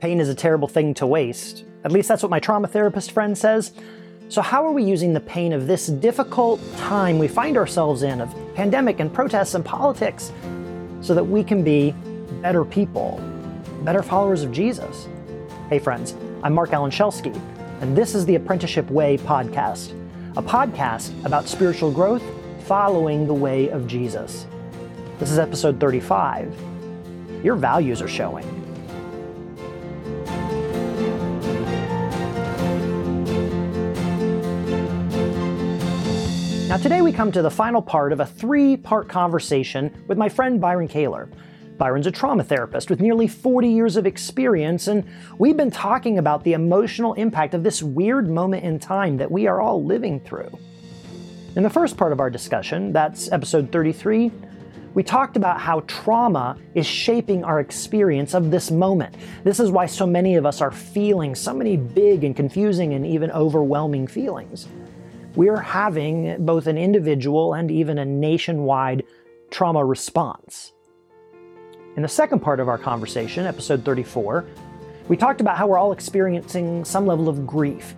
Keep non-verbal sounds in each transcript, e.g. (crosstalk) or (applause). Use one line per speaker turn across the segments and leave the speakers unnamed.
Pain is a terrible thing to waste. At least that's what my trauma therapist friend says. So, how are we using the pain of this difficult time we find ourselves in, of pandemic and protests and politics, so that we can be better people, better followers of Jesus? Hey, friends, I'm Mark Alan Shelsky, and this is the Apprenticeship Way podcast, a podcast about spiritual growth following the way of Jesus. This is episode 35. Your values are showing. Now, today we come to the final part of a three part conversation with my friend Byron Kehler. Byron's a trauma therapist with nearly 40 years of experience, and we've been talking about the emotional impact of this weird moment in time that we are all living through. In the first part of our discussion, that's episode 33, we talked about how trauma is shaping our experience of this moment. This is why so many of us are feeling so many big and confusing and even overwhelming feelings we're having both an individual and even a nationwide trauma response. In the second part of our conversation, episode 34, we talked about how we're all experiencing some level of grief,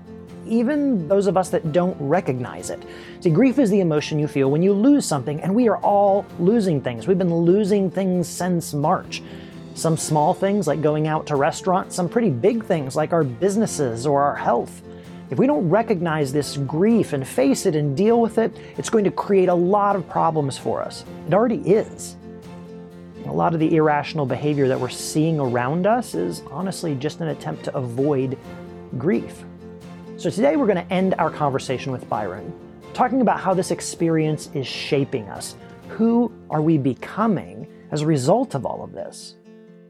even those of us that don't recognize it. See, grief is the emotion you feel when you lose something, and we are all losing things. We've been losing things since March. Some small things like going out to restaurants, some pretty big things like our businesses or our health. If we don't recognize this grief and face it and deal with it, it's going to create a lot of problems for us. It already is. A lot of the irrational behavior that we're seeing around us is honestly just an attempt to avoid grief. So today we're going to end our conversation with Byron, talking about how this experience is shaping us. Who are we becoming as a result of all of this?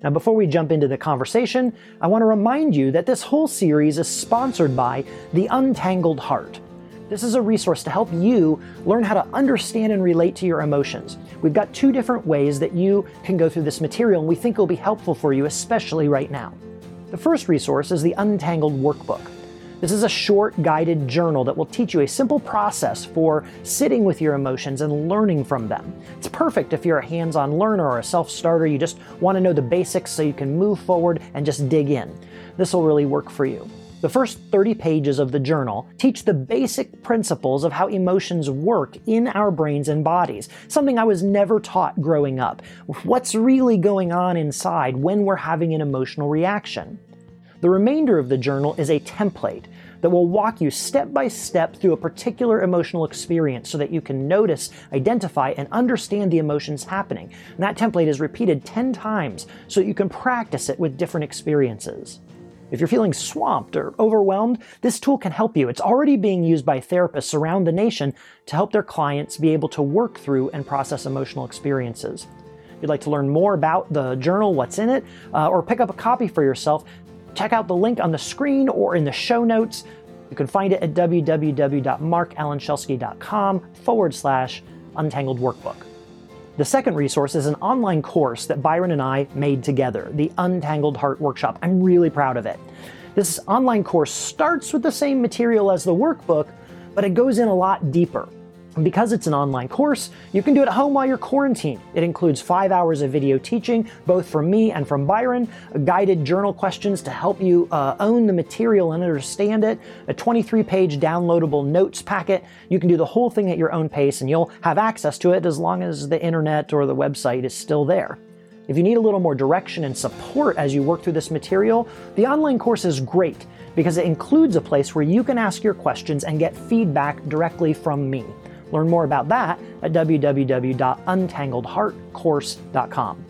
Now, before we jump into the conversation, I want to remind you that this whole series is sponsored by The Untangled Heart. This is a resource to help you learn how to understand and relate to your emotions. We've got two different ways that you can go through this material, and we think it will be helpful for you, especially right now. The first resource is the Untangled Workbook. This is a short guided journal that will teach you a simple process for sitting with your emotions and learning from them. It's perfect if you're a hands on learner or a self starter. You just want to know the basics so you can move forward and just dig in. This will really work for you. The first 30 pages of the journal teach the basic principles of how emotions work in our brains and bodies, something I was never taught growing up. What's really going on inside when we're having an emotional reaction? The remainder of the journal is a template that will walk you step by step through a particular emotional experience so that you can notice, identify, and understand the emotions happening. And that template is repeated 10 times so that you can practice it with different experiences. If you're feeling swamped or overwhelmed, this tool can help you. It's already being used by therapists around the nation to help their clients be able to work through and process emotional experiences. If you'd like to learn more about the journal, what's in it, uh, or pick up a copy for yourself, Check out the link on the screen or in the show notes. You can find it at www.markalanshelsky.com forward slash untangled workbook. The second resource is an online course that Byron and I made together, the Untangled Heart Workshop. I'm really proud of it. This online course starts with the same material as the workbook, but it goes in a lot deeper. Because it's an online course, you can do it at home while you're quarantined. It includes five hours of video teaching, both from me and from Byron, guided journal questions to help you uh, own the material and understand it, a 23 page downloadable notes packet. You can do the whole thing at your own pace and you'll have access to it as long as the internet or the website is still there. If you need a little more direction and support as you work through this material, the online course is great because it includes a place where you can ask your questions and get feedback directly from me. Learn more about that at www.untangledheartcourse.com.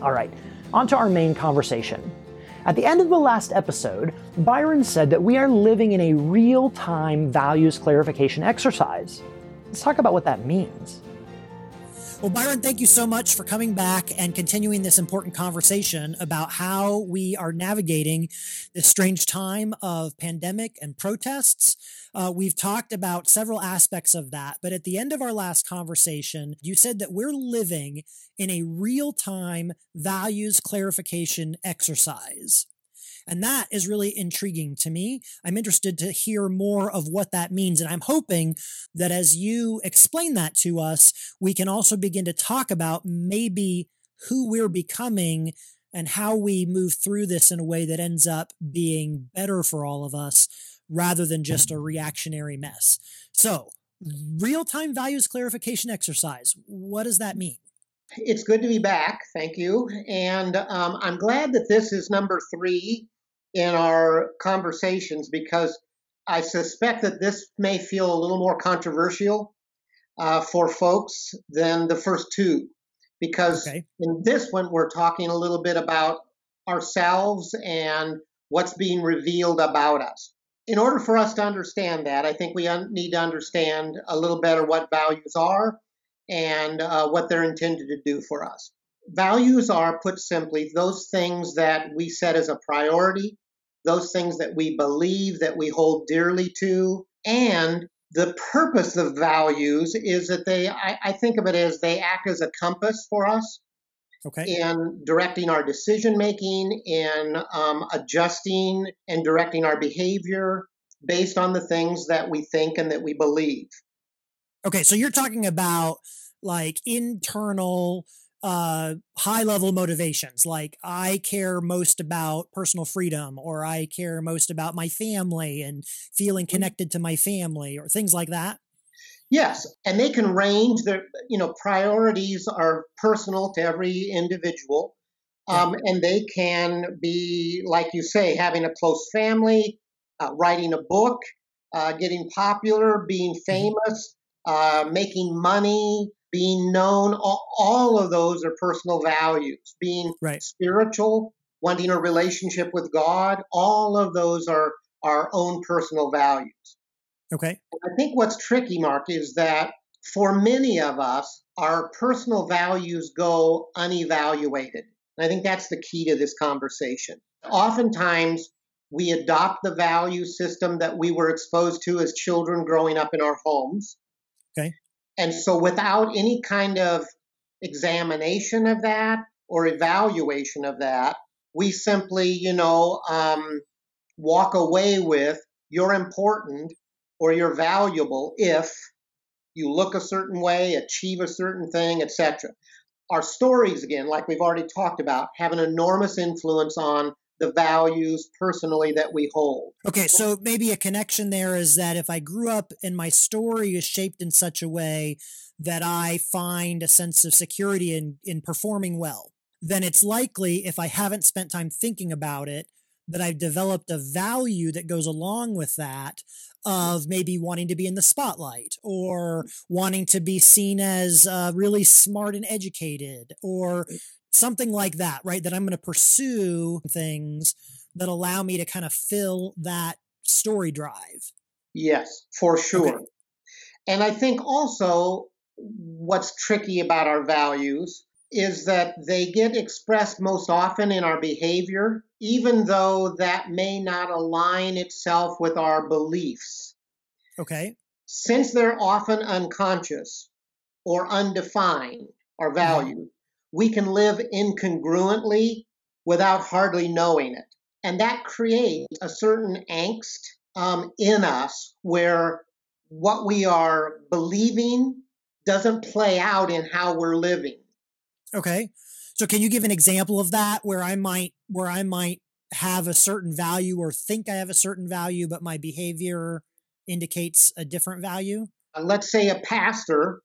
All right, on to our main conversation. At the end of the last episode, Byron said that we are living in a real time values clarification exercise. Let's talk about what that means.
Well, Byron, thank you so much for coming back and continuing this important conversation about how we are navigating this strange time of pandemic and protests. Uh, we've talked about several aspects of that, but at the end of our last conversation, you said that we're living in a real time values clarification exercise. And that is really intriguing to me. I'm interested to hear more of what that means. And I'm hoping that as you explain that to us, we can also begin to talk about maybe who we're becoming
and how we move through this in a way that ends up being better for all of us rather than just a reactionary mess. So, real time values clarification exercise. What does that mean?
It's good to be back. Thank you. And um, I'm glad that this is number three in our conversations because I suspect that this may feel a little more controversial uh, for folks than the first two. Because okay. in this one, we're talking a little bit about ourselves and what's being revealed about us in order for us to understand that, I think we un- need to understand a little better what values are and uh, what they're intended to do for us. Values are, put simply, those things that we set as a priority, those things that we believe, that we hold dearly to, and the purpose of values is that they, I, I think of it as they act as a compass for us okay. in directing our decision making, in um, adjusting and directing our behavior based on the things that we think and that we believe.
Okay, so you're talking about like internal uh, high level motivations like i care most about personal freedom or i care most about my family and feeling mm-hmm. connected to my family or things like that
Yes, and they can range. Their you know priorities are personal to every individual, um, and they can be like you say, having a close family, uh, writing a book, uh, getting popular, being mm-hmm. famous, uh, making money, being known. All, of those are personal values. Being right. spiritual, wanting a relationship with God. All of those are our own personal values.
Okay.
I think what's tricky, Mark, is that for many of us, our personal values go unevaluated. And I think that's the key to this conversation. Oftentimes, we adopt the value system that we were exposed to as children growing up in our homes. And so, without any kind of examination of that or evaluation of that, we simply, you know, um, walk away with you're important or you're valuable if you look a certain way, achieve a certain thing, etc. Our stories, again, like we've already talked about, have an enormous influence on the values personally that we hold.
Okay, so maybe a connection there is that if I grew up and my story is shaped in such a way that I find a sense of security in, in performing well, then it's likely if I haven't spent time thinking about it, that I've developed a value that goes along with that of maybe wanting to be in the spotlight or wanting to be seen as uh, really smart and educated or something like that, right? That I'm going to pursue things that allow me to kind of fill that story drive.
Yes, for sure. Okay. And I think also what's tricky about our values is that they get expressed most often in our behavior, even though that may not align itself with our beliefs.
Okay.
Since they're often unconscious or undefined, our mm-hmm. value, mm-hmm. We can live incongruently without hardly knowing it. And that creates a certain angst um, in us where what we are believing doesn't play out in how we're living.
Okay. So can you give an example of that where I might where I might have a certain value or think I have a certain value, but my behavior indicates a different value?
Uh, let's say a pastor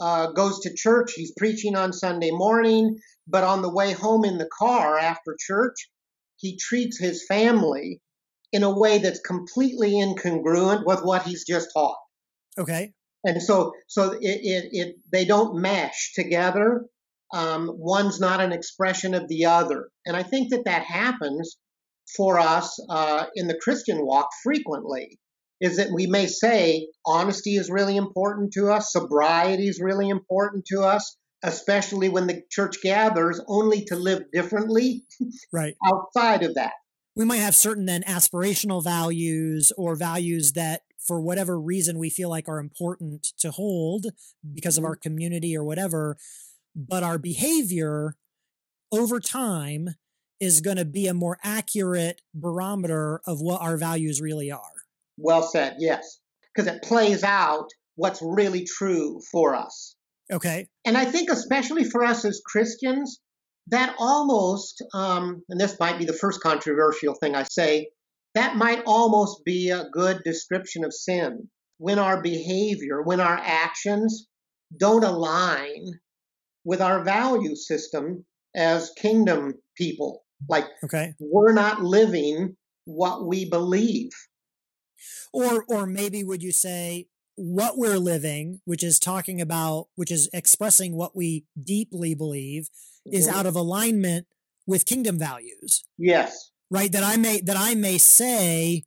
uh, goes to church, he's preaching on Sunday morning, but on the way home in the car after church, he treats his family in a way that's completely incongruent with what he's just taught.
Okay.
And so, so it, it, it they don't mesh together um, one's not an expression of the other. And I think that that happens for us uh, in the Christian walk frequently. Is that we may say honesty is really important to us, sobriety is really important to us, especially when the church gathers only to live differently (laughs)
right
outside of that.
We might have certain then aspirational values or values that for whatever reason we feel like are important to hold because of mm-hmm. our community or whatever but our behavior over time is going to be a more accurate barometer of what our values really are.
Well said, yes, because it plays out what's really true for us.
Okay.
And I think, especially for us as Christians, that almost, um, and this might be the first controversial thing I say, that might almost be a good description of sin. When our behavior, when our actions don't align with our value system as kingdom people. Like, okay. we're not living what we believe.
Or, or maybe would you say what we're living, which is talking about, which is expressing what we deeply believe, is mm-hmm. out of alignment with kingdom values.
Yes.
Right. That I may, that I may say,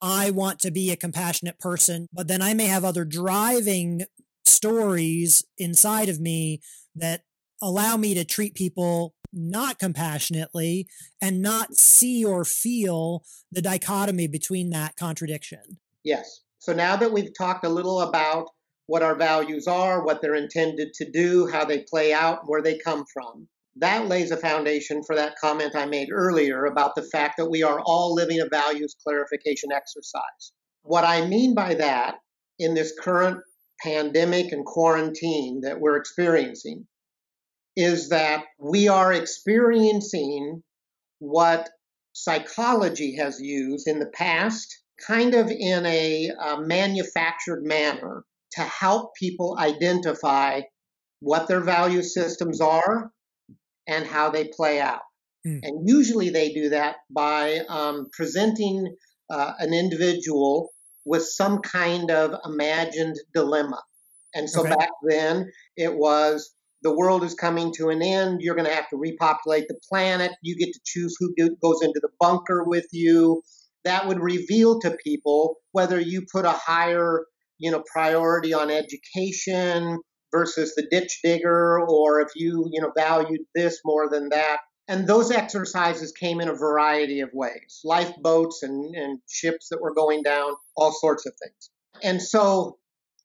I want to be a compassionate person, but then I may have other driving stories inside of me that allow me to treat people not compassionately and not see or feel the dichotomy between that contradiction.
Yes. So now that we've talked a little about what our values are, what they're intended to do, how they play out, where they come from, that lays a foundation for that comment I made earlier about the fact that we are all living a values clarification exercise. What I mean by that in this current pandemic and quarantine that we're experiencing is that we are experiencing what psychology has used in the past, kind of in a, a manufactured manner, to help people identify what their value systems are and how they play out. Mm. And usually they do that by um, presenting uh, an individual with some kind of imagined dilemma. And so okay. back then it was the world is coming to an end. You're going to have to repopulate the planet. You get to choose who goes into the bunker with you. That would reveal to people whether you put a higher, you know, priority on education versus the ditch digger, or if you, you know, valued this more than that. And those exercises came in a variety of ways lifeboats and, and ships that were going down, all sorts of things. And so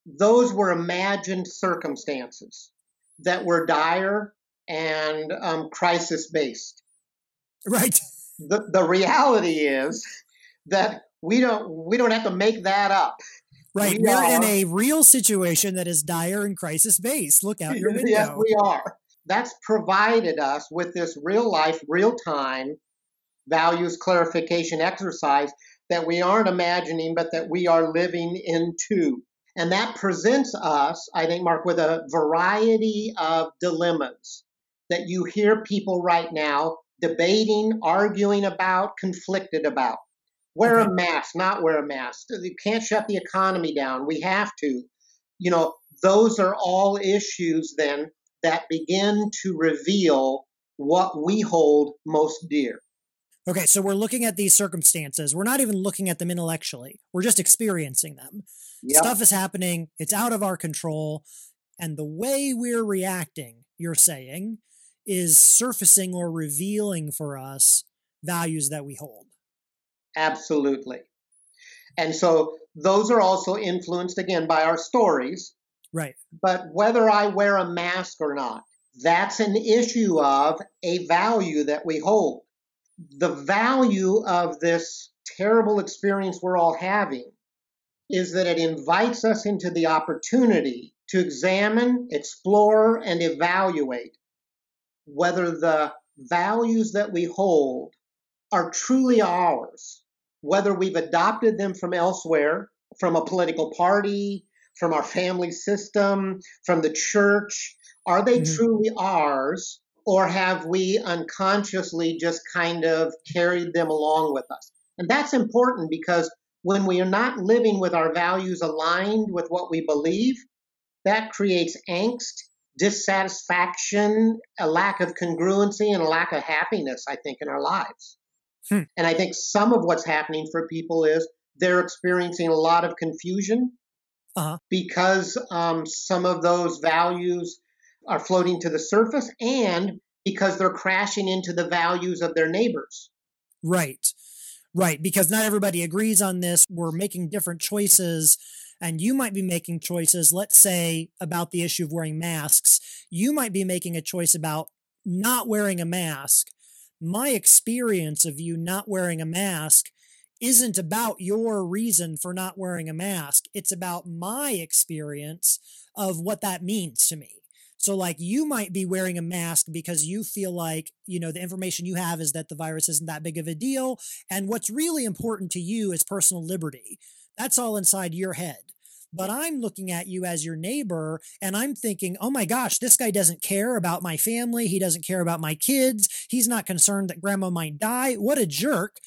those were imagined circumstances that were dire and um, crisis based.
Right.
The, the reality is that we don't we don't have to make that up.
Right. We are in a real situation that is dire and crisis based. Look out your (laughs) window.
yes, we are. That's provided us with this real life, real time values clarification exercise that we aren't imagining, but that we are living into. And that presents us, I think, Mark, with a variety of dilemmas that you hear people right now debating, arguing about, conflicted about. Wear a mask, not wear a mask. You can't shut the economy down. We have to. You know, those are all issues then that begin to reveal what we hold most dear.
Okay, so we're looking at these circumstances. We're not even looking at them intellectually. We're just experiencing them. Yep. Stuff is happening, it's out of our control. And the way we're reacting, you're saying, is surfacing or revealing for us values that we hold.
Absolutely. And so those are also influenced again by our stories.
Right.
But whether I wear a mask or not, that's an issue of a value that we hold. The value of this terrible experience we're all having is that it invites us into the opportunity to examine, explore, and evaluate whether the values that we hold are truly ours, whether we've adopted them from elsewhere, from a political party, from our family system, from the church. Are they mm-hmm. truly ours, or have we unconsciously just kind of carried them along with us? And that's important because when we are not living with our values aligned with what we believe, that creates angst, dissatisfaction, a lack of congruency, and a lack of happiness, I think, in our lives. Hmm. And I think some of what's happening for people is they're experiencing a lot of confusion uh-huh. because um, some of those values are floating to the surface and because they're crashing into the values of their neighbors.
Right. Right, because not everybody agrees on this. We're making different choices, and you might be making choices, let's say, about the issue of wearing masks. You might be making a choice about not wearing a mask. My experience of you not wearing a mask isn't about your reason for not wearing a mask. It's about my experience of what that means to me. So, like, you might be wearing a mask because you feel like, you know, the information you have is that the virus isn't that big of a deal. And what's really important to you is personal liberty. That's all inside your head. But I'm looking at you as your neighbor and I'm thinking, oh my gosh, this guy doesn't care about my family. He doesn't care about my kids. He's not concerned that grandma might die. What a jerk.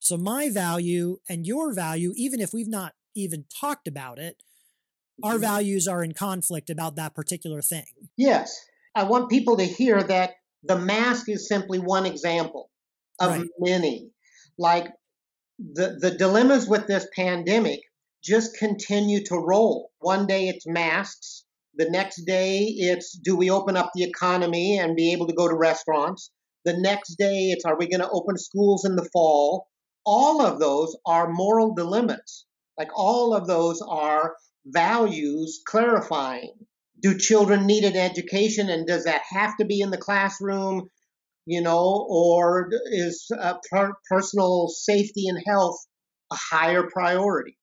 So, my value and your value, even if we've not even talked about it, our mm-hmm. values are in conflict about that particular thing.
Yes. I want people to hear that the mask is simply one example of right. many. Like the, the dilemmas with this pandemic just continue to roll. One day it's masks. The next day it's do we open up the economy and be able to go to restaurants? The next day it's are we going to open schools in the fall? All of those are moral dilemmas. Like all of those are values clarifying. Do children need an education and does that have to be in the classroom? You know, or is uh, per- personal safety and health a higher priority?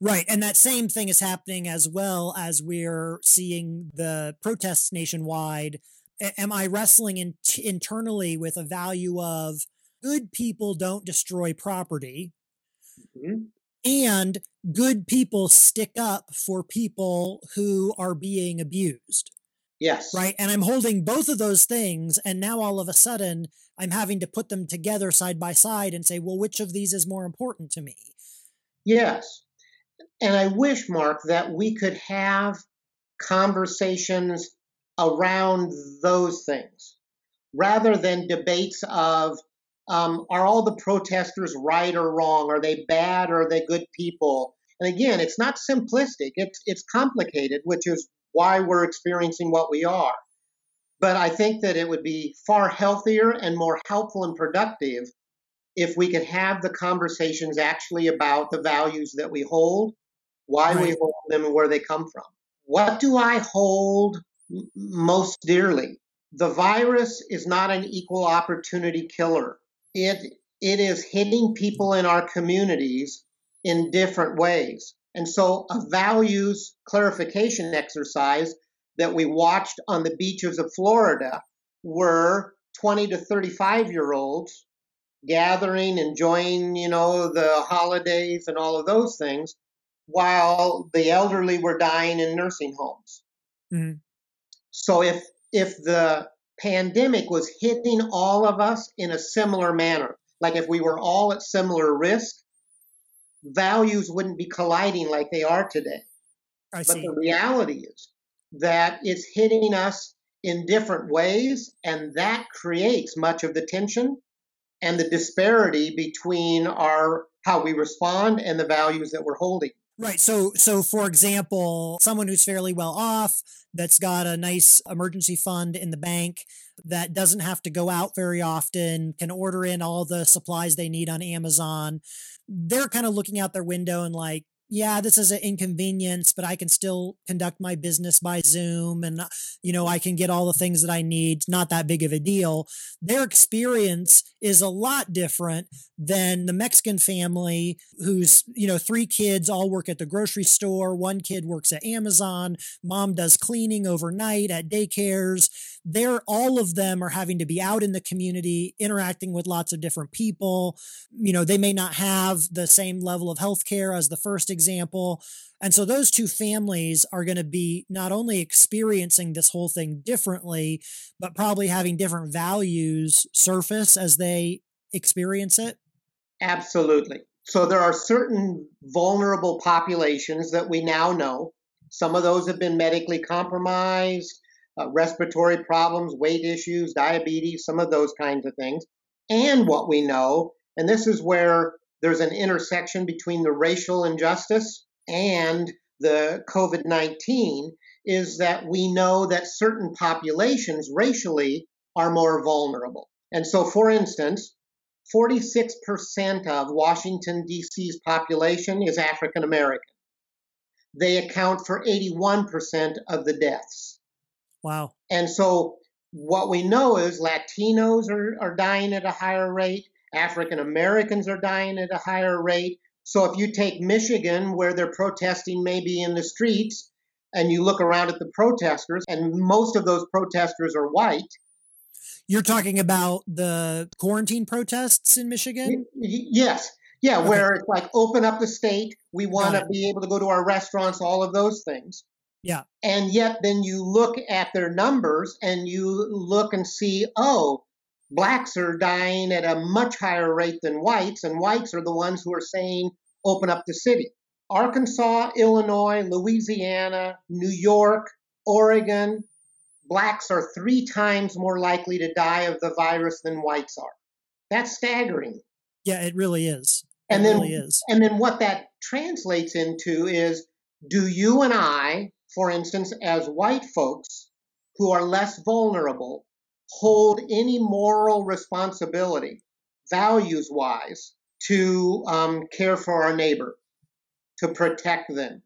Right. And that same thing is happening as well as we're seeing the protests nationwide. am I wrestling in t- internally with a value of good people don't destroy property? Mm-hmm and good people stick up for people who are being abused.
Yes.
Right. And I'm holding both of those things. And now all of a sudden, I'm having to put them together side by side and say, well, which of these is more important to me?
Yes. And I wish, Mark, that we could have conversations around those things rather than debates of um, are all the protesters right or wrong? Are they bad or are they good people? And again, it's not simplistic. It's it's complicated, which is why we're experiencing what we are. But I think that it would be far healthier and more helpful and productive if we could have the conversations actually about the values that we hold, why right. we hold them, and where they come from. What do I hold most dearly? The virus is not an equal opportunity killer it it is hitting people in our communities in different ways. And so a values clarification exercise that we watched on the beaches of Florida were 20 to 35 year olds gathering, enjoying, you know, the holidays and all of those things, while the elderly were dying in nursing homes. Mm-hmm. So if if the pandemic was hitting all of us in a similar manner. Like if we were all at similar risk, values wouldn't be colliding like they are today. I but see. the reality is that it's hitting us in different ways, and that creates much of the tension and the disparity between our how we respond and the values that we're holding.
Right. So, so for example, someone who's fairly well off, that's got a nice emergency fund in the bank, that doesn't have to go out very often, can order in all the supplies they need on Amazon. They're kind of looking out their window and like, yeah, this is an inconvenience, but I can still conduct my business by Zoom and, uh, you know, I can get all the things that I need. Not that big of a deal. Their experience is a lot different than the Mexican family who's, you know, three kids all work at the grocery store. One kid works at Amazon. Mom does cleaning overnight at daycares. They're all of them are having to be out in the community, interacting with lots of different people. You know, they may not have the same level of health care as the first example. And so those two families are going to be not only experiencing this whole thing differently, but probably having different values surface as they experience it.
Absolutely. So there are certain vulnerable populations that we now know. Some of those have been medically compromised, uh, respiratory problems, weight issues, diabetes, some of those kinds of things. And what we know, and this is where there's an intersection between the racial injustice and the COVID 19 is that we know that certain populations racially are more vulnerable. And so, for instance, 46% of Washington, D.C.'s population is African American. They account for 81% of the deaths.
Wow.
And so, what we know is Latinos are, are dying at a higher rate, African Americans are dying at a higher rate. So if you take Michigan, where they're protesting maybe in the streets, and you look around at the protesters, and most of those protesters are white.
You're talking about the quarantine protests in Michigan?
Yes. Yeah, okay. where it's like open up the state. We want to be able to go to our restaurants, all of those things.
Yeah.
And yet then you look at their numbers and you look and see, oh, blacks are dying at a much higher rate than whites, and whites are the ones who are saying, open up the city. Arkansas, Illinois, Louisiana, New York, Oregon, blacks are three times more likely to die of the virus than whites are. That's staggering.
Yeah, it really is.
It and then,
really is.
And then what that translates into is do you and I, for instance, as white folks who are less vulnerable, hold any moral responsibility, values wise, to um, care for our neighbor, to protect them?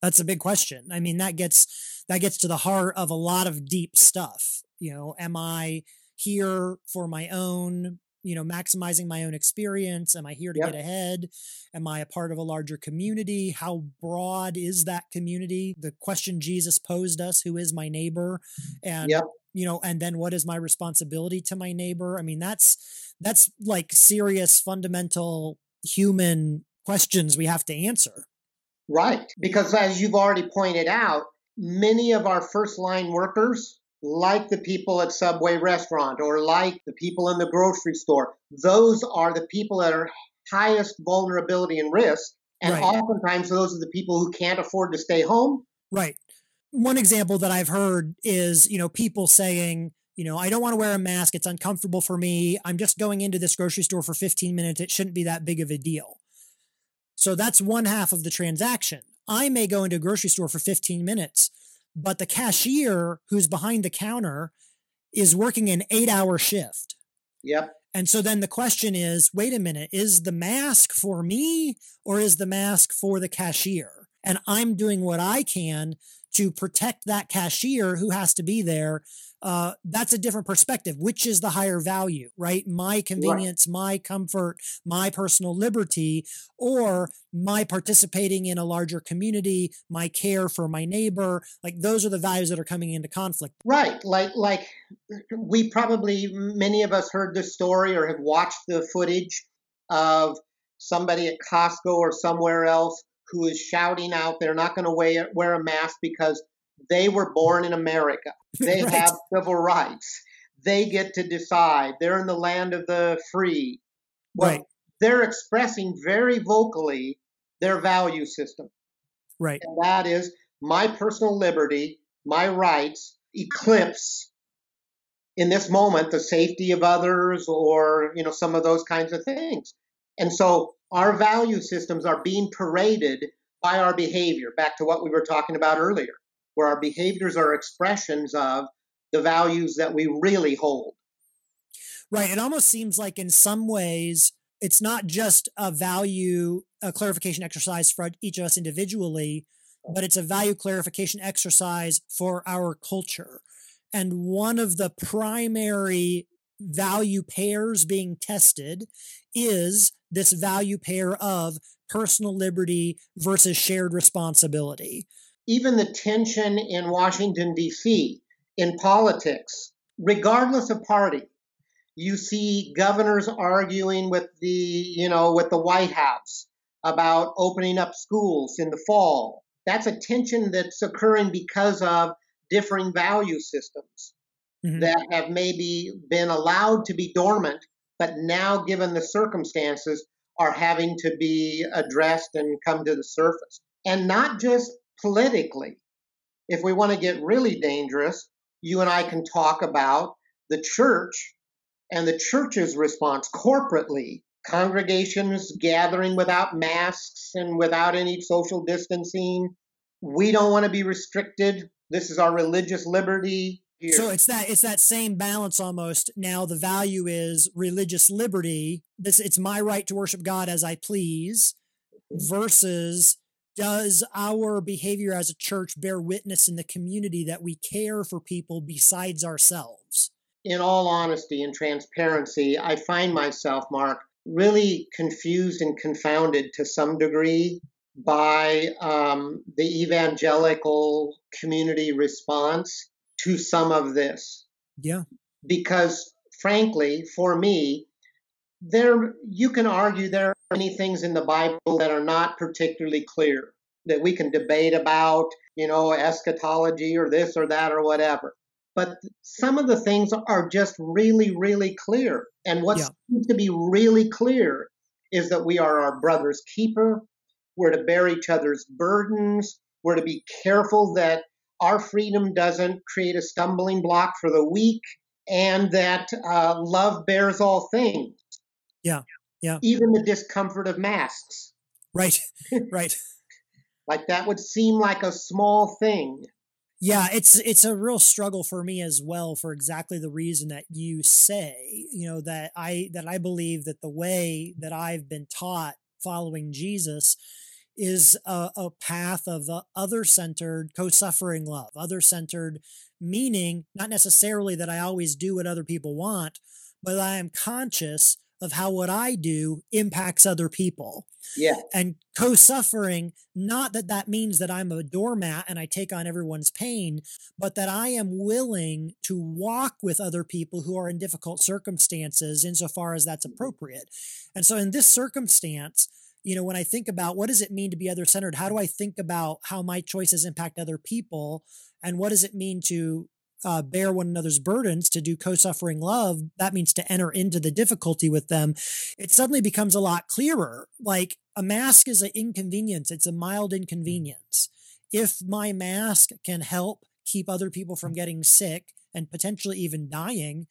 That's a big question. I mean, that gets that gets to the heart of a lot of deep stuff. You know, am I here for my own you know maximizing my own experience? Am i here to yep. get ahead? Am i a part of a larger community? How broad is that community? The question jesus posed us who is my neighbor? And yep. you know and then what is my responsibility to my neighbor? I mean that's that's like serious fundamental human questions we have to answer.
Right because as you've already pointed out many of our first line workers like the people at Subway restaurant or like the people in the grocery store. Those are the people that are highest vulnerability and risk. And right. oftentimes those are the people who can't afford to stay home.
Right. One example that I've heard is, you know, people saying, you know, I don't want to wear a mask. It's uncomfortable for me. I'm just going into this grocery store for 15 minutes. It shouldn't be that big of a deal. So that's one half of the transaction. I may go into a grocery store for 15 minutes but the cashier who's behind the counter is working an eight hour shift.
Yep.
And so then the question is wait a minute, is the mask for me or is the mask for the cashier? And I'm doing what I can to protect that cashier who has to be there uh, that's a different perspective. Which is the higher value, right? My convenience, right. my comfort, my personal liberty, or my participating in a larger community, my care for my neighbor. Like those are the values that are coming into conflict.
Right. Like, like we probably, many of us heard this story or have watched the footage of somebody at Costco or somewhere else who is shouting out they're not going to wear, wear a mask because they were born in America. (laughs) They right. have civil rights. They get to decide. They're in the land of the free.
Well, right.
They're expressing very vocally their value system.
Right.
And that is my personal liberty, my rights eclipse in this moment the safety of others or you know some of those kinds of things. And so our value systems are being paraded by our behavior, back to what we were talking about earlier where our behaviors are expressions of the values that we really hold.
Right. It almost seems like, in some ways, it's not just a value a clarification exercise for each of us individually, but it's a value clarification exercise for our culture. And one of the primary value pairs being tested is this value pair of personal liberty versus shared responsibility
even the tension in Washington, D.C., in politics, regardless of party. You see governors arguing with the, you know, with the White House about opening up schools in the fall. That's a tension that's occurring because of differing value systems mm-hmm. that have maybe been allowed to be dormant, but now, given the circumstances, are having to be addressed and come to the surface. And not just politically. If we want to get really dangerous, you and I can talk about the church and the church's response corporately. Congregations gathering without masks and without any social distancing. We don't want to be restricted. This is our religious liberty. Here.
So it's that it's that same balance almost. Now the value is religious liberty. This it's my right to worship God as I please versus does our behavior as a church bear witness in the community that we care for people besides ourselves?
In all honesty and transparency, I find myself, Mark, really confused and confounded to some degree by um, the evangelical community response to some of this.
Yeah.
Because frankly, for me, there you can argue there are many things in the Bible that are not particularly clear that we can debate about, you know, eschatology or this or that or whatever. But some of the things are just really, really clear. And what yeah. seems to be really clear is that we are our brother's keeper. We're to bear each other's burdens. We're to be careful that our freedom doesn't create a stumbling block for the weak, and that uh, love bears all things.
Yeah, yeah.
Even the discomfort of masks.
Right, right. (laughs)
like that would seem like a small thing.
Yeah, it's it's a real struggle for me as well for exactly the reason that you say, you know, that I that I believe that the way that I've been taught following Jesus is a, a path of uh, other centered, co suffering love, other centered meaning, not necessarily that I always do what other people want, but I am conscious of how what I do impacts other people.
Yeah.
And co suffering, not that that means that I'm a doormat and I take on everyone's pain, but that I am willing to walk with other people who are in difficult circumstances insofar as that's appropriate. And so in this circumstance, you know, when I think about what does it mean to be other centered, how do I think about how my choices impact other people? And what does it mean to uh, bear one another's burdens, to do co suffering love? That means to enter into the difficulty with them. It suddenly becomes a lot clearer. Like a mask is an inconvenience, it's a mild inconvenience. If my mask can help keep other people from getting sick and potentially even dying,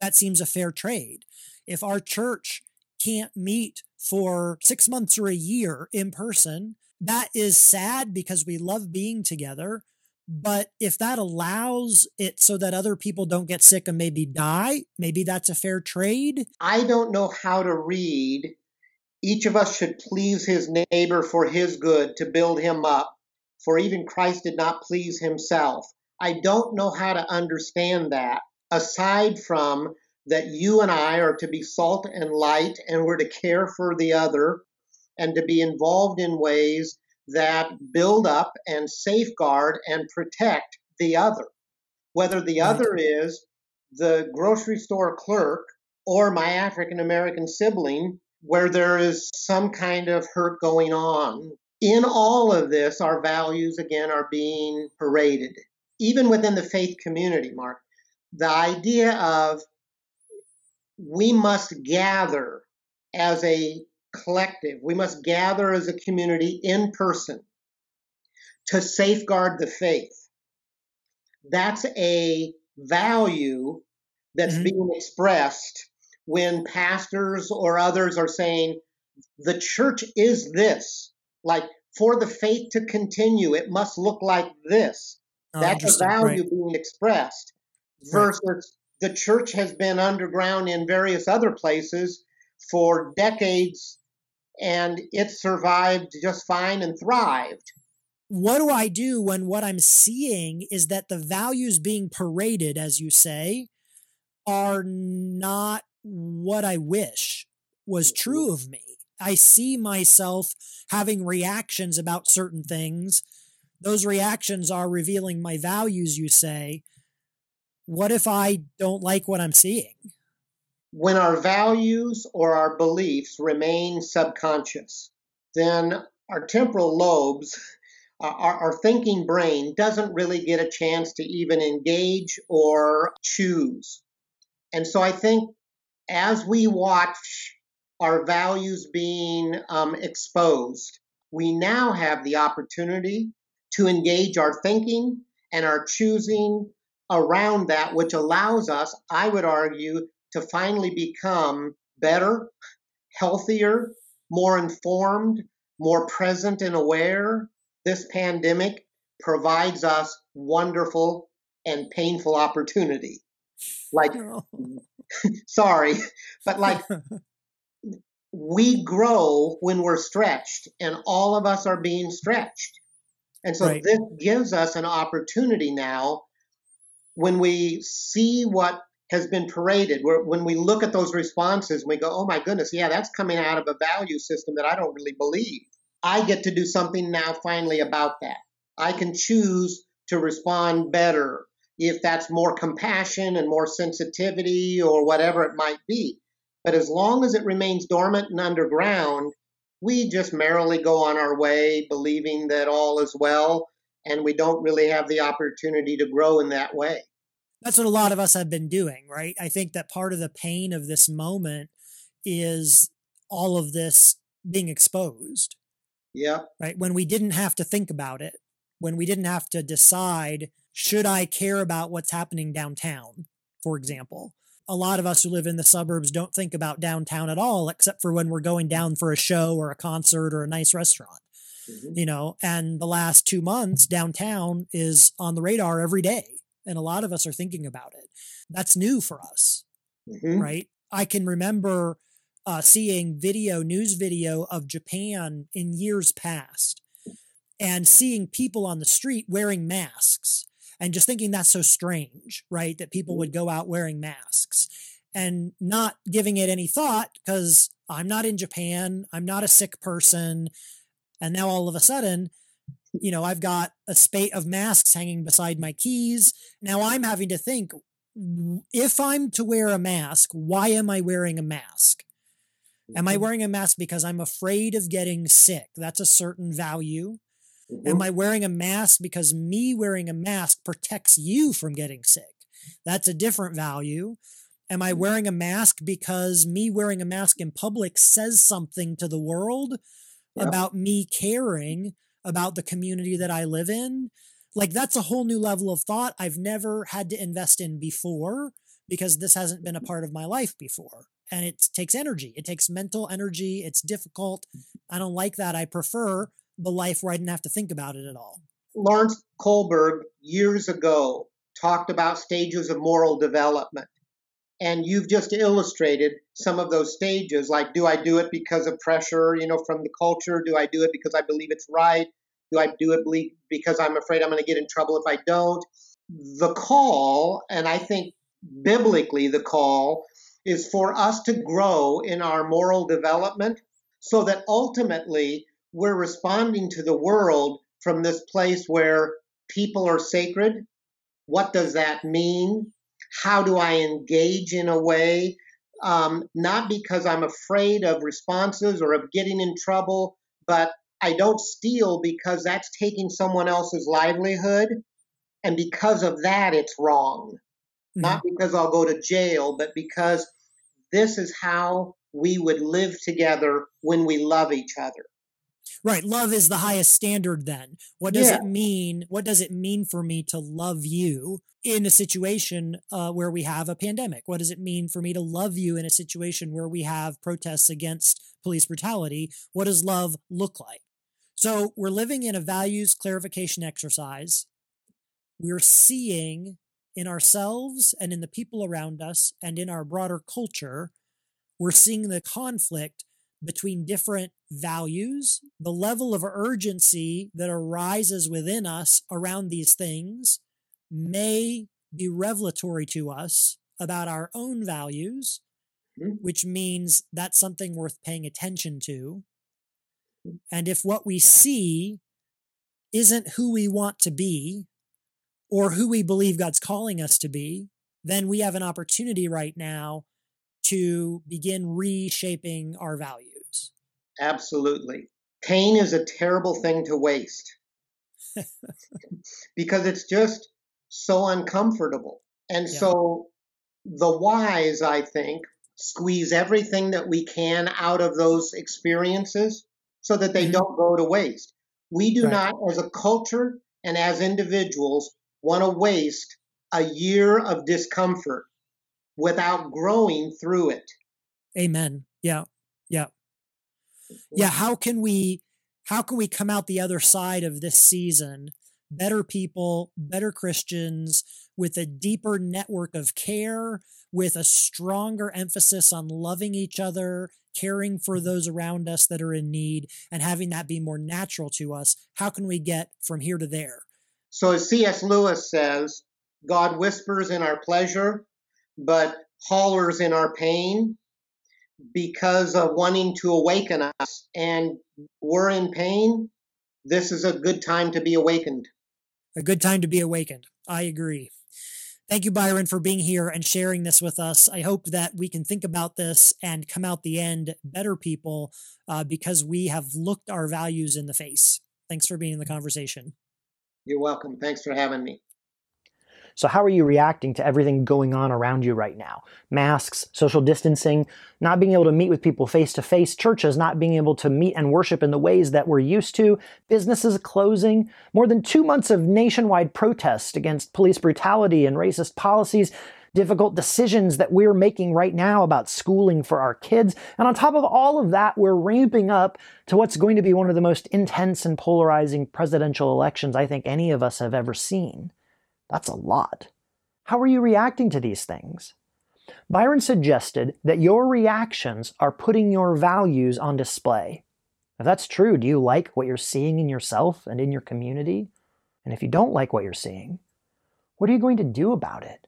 that seems a fair trade. If our church can't meet for six months or a year in person. That is sad because we love being together. But if that allows it so that other people don't get sick and maybe die, maybe that's a fair trade.
I don't know how to read. Each of us should please his neighbor for his good to build him up, for even Christ did not please himself. I don't know how to understand that aside from that you and I are to be salt and light and we're to care for the other and to be involved in ways that build up and safeguard and protect the other. Whether the other is the grocery store clerk or my African American sibling, where there is some kind of hurt going on. In all of this, our values again are being paraded, even within the faith community, Mark. The idea of we must gather as a collective, we must gather as a community in person to safeguard the faith. That's a value that's mm-hmm. being expressed when pastors or others are saying, the church is this. Like, for the faith to continue, it must look like this. Oh, That's a value right. being expressed versus the church has been underground in various other places for decades and it survived just fine and thrived.
What do I do when what I'm seeing is that the values being paraded, as you say, are not what I wish was mm-hmm. true of me? I see myself having reactions about certain things. Those reactions are revealing my values, you say what if I don't like what I'm seeing?
When our values or our beliefs remain subconscious, then our temporal lobes, our, our, thinking brain, doesn't really get a chance to even engage or choose. And so I think as we watch our values being um, exposed, we now have the opportunity to engage our thinking and our choosing around that, which allows us, I would argue, to finally become better, healthier, more informed, more present and aware. This pandemic provides us wonderful and painful opportunity. Like, (laughs) (laughs) sorry, but like, (laughs) we grow when we're stretched, and all of us are being stretched. And so right. this gives us an opportunity now when we see what has been paraded, when we look at those responses, we go, oh my goodness, yeah, that's coming out of a value system that I don't really believe. I get to do something now finally about that. I can choose to respond better if that's more compassion and more sensitivity or whatever it might be. But as long as it remains dormant and underground, we just merrily go on our way, believing that all is well, and we don't really have the opportunity to grow in that way.
That's what a lot of us have been doing, right? I think that part of the pain of this moment is all of this being exposed.
Yeah.
Right. When we didn't have to think about it, when we didn't have to decide, should I care about what's happening downtown, for example? A lot of us who live in the suburbs don't think about downtown at all, except for when we're going down for a show or a concert or a nice restaurant. Mm-hmm. You know, and the last two months, downtown is on the radar every day. And a lot of us are thinking about it. That's new for us. Mm-hmm. Right. I can remember uh, seeing video, news video of Japan in years past and seeing people on the street wearing masks and just thinking that's so strange, right? That people would go out wearing masks and not giving it any thought because I'm not in Japan, I'm not a sick person. And now all of a sudden, you know, I've got a spate of masks hanging beside my keys. Now I'm having to think if I'm to wear a mask, why am I wearing a mask? Am I mm-hmm. wearing a mask because I'm afraid of getting sick? That's a certain value. Mm-hmm. Am I wearing a mask because me wearing a mask protects you from getting sick? That's a different value. Am I mm-hmm. wearing a mask because me wearing a mask in public says something to the world yeah. about me caring about the community that I live in? Like that's a whole new level of thought I've never had to invest in before because this hasn't been a mm-hmm. part of my life before and it takes energy. It takes mental energy. It's difficult. I don't like that. I prefer the life where I didn't have to think about it at all.
Lawrence Kohlberg years ago talked about stages of moral development. And you've just illustrated some of those stages. Like, do I do it because of pressure, you know, from the culture? Do I do it because I believe it's right? Do I do it because I'm afraid I'm going to get in trouble if I don't? The call, and I think biblically the call, is for us to grow in our moral development so that ultimately we're responding to the world from this place where people are sacred. What does that mean? How do I engage in a way? Um, not because I'm afraid of responses or of getting in trouble, but I don't steal because that's taking someone else's livelihood. And because of that, it's wrong. Mm-hmm. Not because I'll go to jail, but because this is how we would live together when we love each other.
Right. Love is the highest standard then. What does yeah. it mean? What does it mean for me to love you in a situation uh, where we have a pandemic? What does it mean for me to love you in a situation where we have protests against police brutality? What does love look like? So we're living in a values clarification exercise. We're seeing in ourselves and in the people around us and in our broader culture, we're seeing the conflict between different values, the level of urgency that arises within us around these things may be revelatory to us about our own values, mm-hmm. which means that's something worth paying attention to. And if what we see isn't who we want to be, or who we believe God's calling us to be, then we have an opportunity right now to begin reshaping our values.
Absolutely. Pain is a terrible thing to waste (laughs) because it's just so uncomfortable. And yeah. so the wise, I think, squeeze everything that we can out of those experiences so that they mm-hmm. don't go to waste. We do right. not, as a culture and as individuals, want to waste a year of discomfort without growing through it.
Amen. Yeah. Yeah. Yeah, how can we how can we come out the other side of this season better people, better Christians with a deeper network of care, with a stronger emphasis on loving each other, caring for mm-hmm. those around us that are in need, and having that be more natural to us? How can we get from here to there?
So, as C.S. Lewis says, God whispers in our pleasure, but hollers in our pain. because of wanting to awaken us. And we're in pain. This is a good time to be awakened.
A good time to be awakened. I agree. Thank you, Byron, for being here and sharing this with us. I hope that we can think about this and come out the end better people uh, because we have looked our values in the face. Thanks for being in the conversation.
You're welcome. Thanks for having me.
So, how are you reacting to everything going on around you right now? Masks, social distancing, not being able to meet with people face to face, churches not being able to meet and worship in the ways that we're used to, businesses closing, more than two months of nationwide protest against police brutality and racist policies difficult decisions that we're making right now about schooling for our kids. And on top of all of that, we're ramping up to what's going to be one of the most intense and polarizing presidential elections I think any of us have ever seen. That's a lot. How are you reacting to these things? Byron suggested that your reactions are putting your values on display. If that's true, do you like what you're seeing in yourself and in your community? And if you don't like what you're seeing, what are you going to do about it?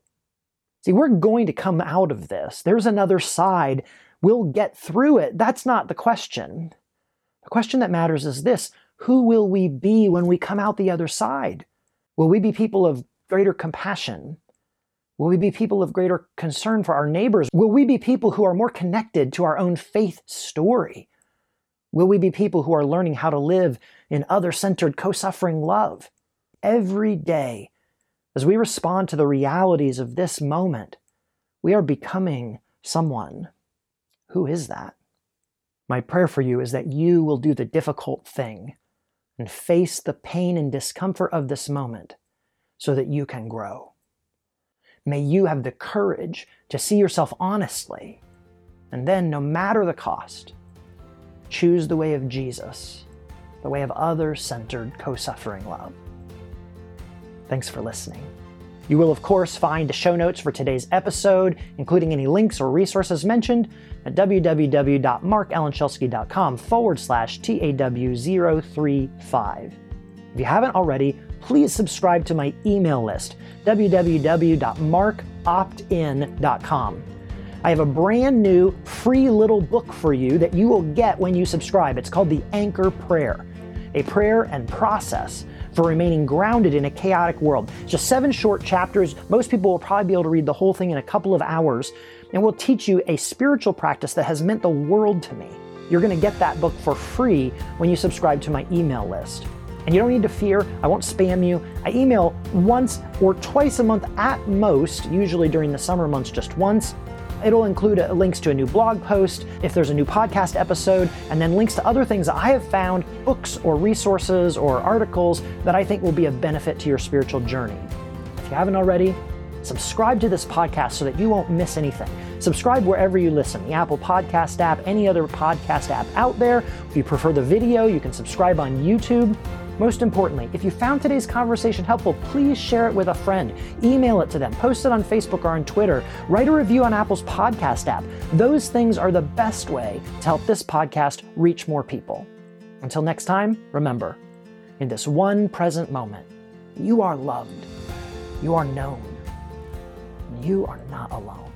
See, we're going to come out of this. There's another side. We'll get through it. That's not the question. The question that matters is this Who will we be when we come out the other side? Will we be people of greater compassion? Will we be people of greater concern for our neighbors? Will we be people who are more connected to our own faith story? Will we be people who are learning how to live in other centered, co suffering love? Every day, as we respond to the realities of this moment, we are becoming someone. Who is that? My prayer for you is that you will do the difficult thing and face the pain and discomfort of this moment so that you can grow. May you have the courage to see yourself honestly, and then, no matter the cost, choose the way of Jesus, the way of other centered, co suffering love. Thanks for listening. You will, of course, find the show notes for today's episode, including any links or resources mentioned, at www.markallenchelsky.com forward slash TAW035. If you haven't already, please subscribe to my email list, www.markoptin.com. I have a brand new free little book for you that you will get when you subscribe. It's called The Anchor Prayer, a prayer and process for remaining grounded in a chaotic world. It's just seven short chapters. Most people will probably be able to read the whole thing in a couple of hours, and will teach you a spiritual practice that has meant the world to me. You're going to get that book for free when you subscribe to my email list. And you don't need to fear, I won't spam you. I email once or twice a month at most, usually during the summer months, just once. It'll include uh, links to a new blog post, if there's a new podcast episode, and then links to other things that I have found, books or resources or articles that I think will be of benefit to your spiritual journey. If you haven't already, subscribe to this podcast so that you won't miss anything. Subscribe wherever you listen the Apple Podcast app, any other podcast app out there. If you prefer the video, you can subscribe on YouTube. Most importantly, if you found today's conversation helpful, please share it with a friend. Email it to them, post it on Facebook or on Twitter, write a review on Apple's podcast app. Those things are the best way to help this podcast reach more people. Until next time, remember, in this one present moment, you are loved, you are known, you are not alone.